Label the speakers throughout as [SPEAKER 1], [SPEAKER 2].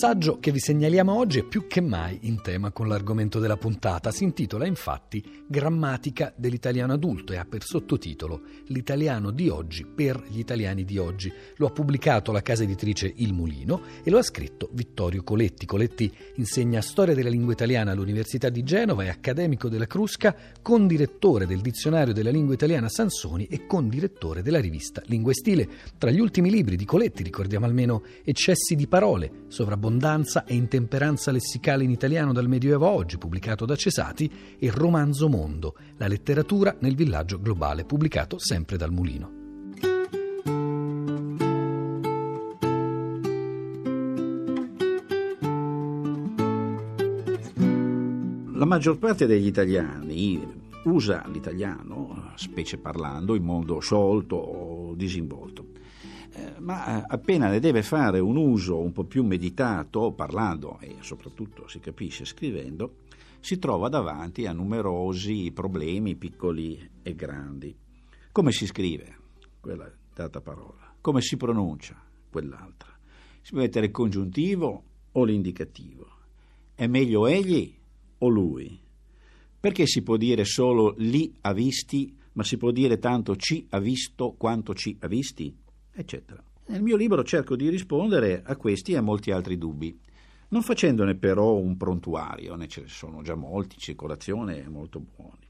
[SPEAKER 1] passaggio che vi segnaliamo oggi è più che mai in tema con l'argomento della puntata. Si intitola infatti Grammatica dell'italiano adulto e ha per sottotitolo L'italiano di oggi per gli italiani di oggi. Lo ha pubblicato la casa editrice Il Mulino e lo ha scritto Vittorio Coletti. Coletti insegna storia della lingua italiana all'Università di Genova, è accademico della Crusca, condirettore del dizionario della lingua italiana Sansoni e condirettore della rivista Lingua e Stile. Tra gli ultimi libri di Coletti ricordiamo almeno Eccessi di parole, Sovrabbondanza e intemperanza lessicale in italiano dal Medioevo a oggi, pubblicato da Cesati, e Romanzo Mondo, la letteratura nel villaggio globale, pubblicato sempre dal Mulino.
[SPEAKER 2] La maggior parte degli italiani usa l'italiano, specie parlando, in modo sciolto o disinvolto. Eh, ma appena ne deve fare un uso un po' più meditato, parlando e soprattutto si capisce scrivendo, si trova davanti a numerosi problemi piccoli e grandi. Come si scrive quella data parola? Come si pronuncia quell'altra? Si può mettere il congiuntivo o l'indicativo? È meglio egli o lui? Perché si può dire solo li ha visti, ma si può dire tanto ci ha visto quanto ci ha visti? Eccetera. Nel mio libro cerco di rispondere a questi e a molti altri dubbi, non facendone però un prontuario, ne ce ne sono già molti circolazione e molto buoni,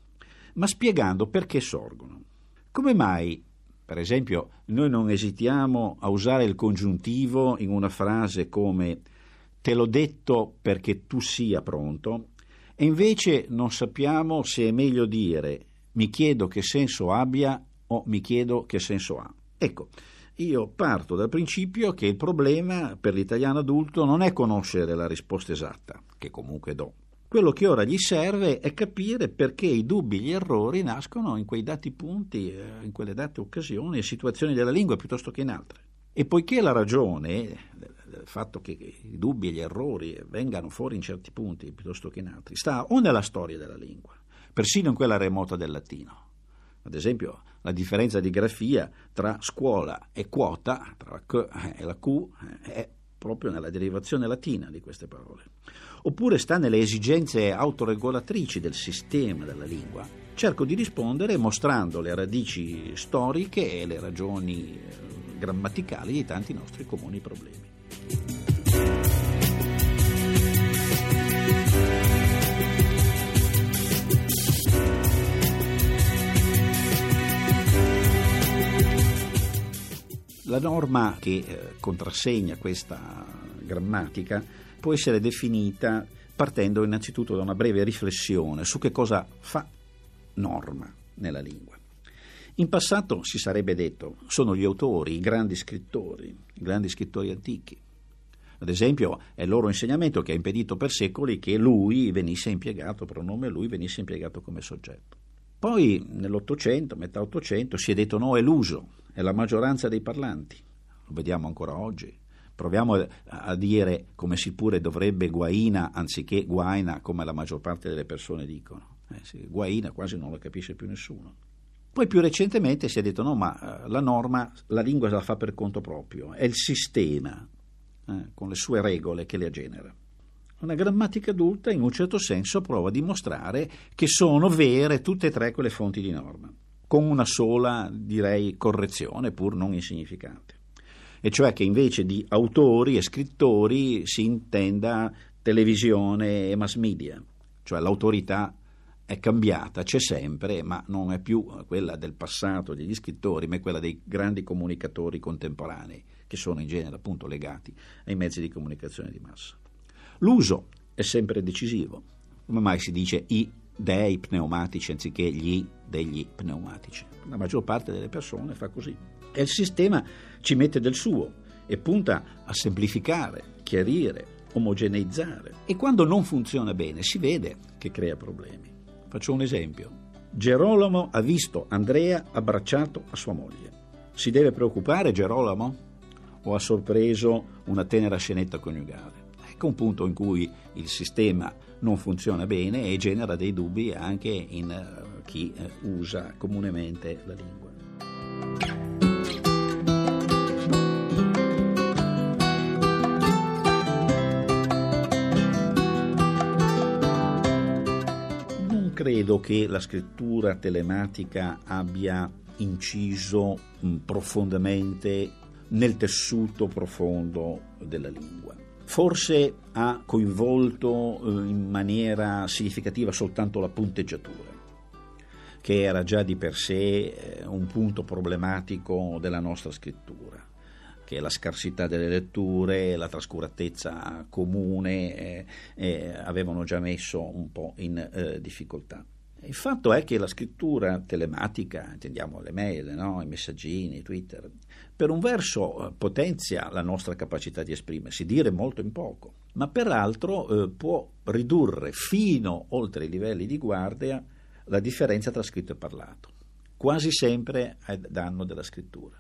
[SPEAKER 2] ma spiegando perché sorgono. Come mai, per esempio, noi non esitiamo a usare il congiuntivo in una frase come te l'ho detto perché tu sia pronto, e invece non sappiamo se è meglio dire mi chiedo che senso abbia o mi chiedo che senso ha. Ecco, io parto dal principio che il problema per l'italiano adulto non è conoscere la risposta esatta, che comunque do. Quello che ora gli serve è capire perché i dubbi gli errori nascono in quei dati punti, eh, in quelle date occasioni e situazioni della lingua piuttosto che in altre. E poiché la ragione del fatto che i dubbi e gli errori vengano fuori in certi punti piuttosto che in altri sta o nella storia della lingua, persino in quella remota del latino, ad esempio, la differenza di grafia tra scuola e quota, tra la Q e la Q, è proprio nella derivazione latina di queste parole. Oppure sta nelle esigenze autoregolatrici del sistema della lingua. Cerco di rispondere mostrando le radici storiche e le ragioni eh, grammaticali di tanti nostri comuni problemi. La norma che eh, contrassegna questa grammatica può essere definita partendo innanzitutto da una breve riflessione su che cosa fa norma nella lingua. In passato si sarebbe detto sono gli autori, i grandi scrittori, i grandi scrittori antichi. Ad esempio è il loro insegnamento che ha impedito per secoli che lui venisse impiegato, pronome lui venisse impiegato come soggetto. Poi nell'Ottocento, metà Ottocento, si è detto no, è l'uso, è la maggioranza dei parlanti, lo vediamo ancora oggi. Proviamo a dire come si pure dovrebbe guaina anziché guaina come la maggior parte delle persone dicono. Eh guaina quasi non la capisce più nessuno. Poi più recentemente si è detto no, ma eh, la norma, la lingua la fa per conto proprio, è il sistema eh, con le sue regole che le genera. Una grammatica adulta in un certo senso prova a dimostrare che sono vere tutte e tre quelle fonti di norma con una sola, direi, correzione, pur non insignificante. E cioè che invece di autori e scrittori si intenda televisione e mass media, cioè l'autorità è cambiata, c'è sempre, ma non è più quella del passato degli scrittori, ma è quella dei grandi comunicatori contemporanei, che sono in genere appunto legati ai mezzi di comunicazione di massa. L'uso è sempre decisivo. Come mai si dice i dei pneumatici anziché gli degli pneumatici. La maggior parte delle persone fa così. E il sistema ci mette del suo e punta a semplificare, chiarire, omogeneizzare. E quando non funziona bene si vede che crea problemi. Faccio un esempio. Gerolamo ha visto Andrea abbracciato a sua moglie. Si deve preoccupare Gerolamo? O ha sorpreso una tenera scenetta coniugale? Ecco un punto in cui il sistema non funziona bene e genera dei dubbi anche in eh, chi eh, usa comunemente la lingua. Non credo che la scrittura telematica abbia inciso mm, profondamente nel tessuto profondo della lingua Forse ha coinvolto eh, in maniera significativa soltanto la punteggiatura, che era già di per sé eh, un punto problematico della nostra scrittura che la scarsità delle letture, la trascuratezza comune eh, eh, avevano già messo un po' in eh, difficoltà. Il fatto è che la scrittura telematica, intendiamo le mail, no? i messaggini, Twitter, per un verso eh, potenzia la nostra capacità di esprimersi, dire molto in poco, ma per l'altro eh, può ridurre fino oltre i livelli di guardia la differenza tra scritto e parlato, quasi sempre a danno della scrittura.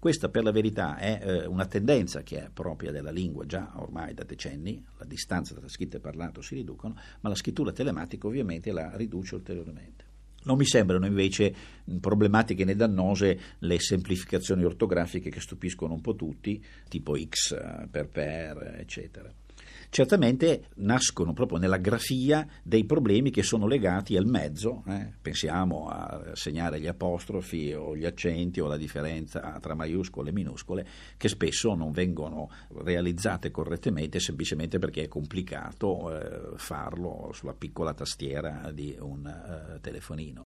[SPEAKER 2] Questa per la verità è eh, una tendenza che è propria della lingua già ormai da decenni, la distanza tra scritto e parlato si riducono, ma la scrittura telematica ovviamente la riduce ulteriormente. Non mi sembrano invece problematiche né dannose le semplificazioni ortografiche che stupiscono un po' tutti, tipo X eh, per per, eccetera certamente nascono proprio nella grafia dei problemi che sono legati al mezzo, eh? pensiamo a segnare gli apostrofi o gli accenti o la differenza tra maiuscole e minuscole, che spesso non vengono realizzate correttamente semplicemente perché è complicato eh, farlo sulla piccola tastiera di un eh, telefonino.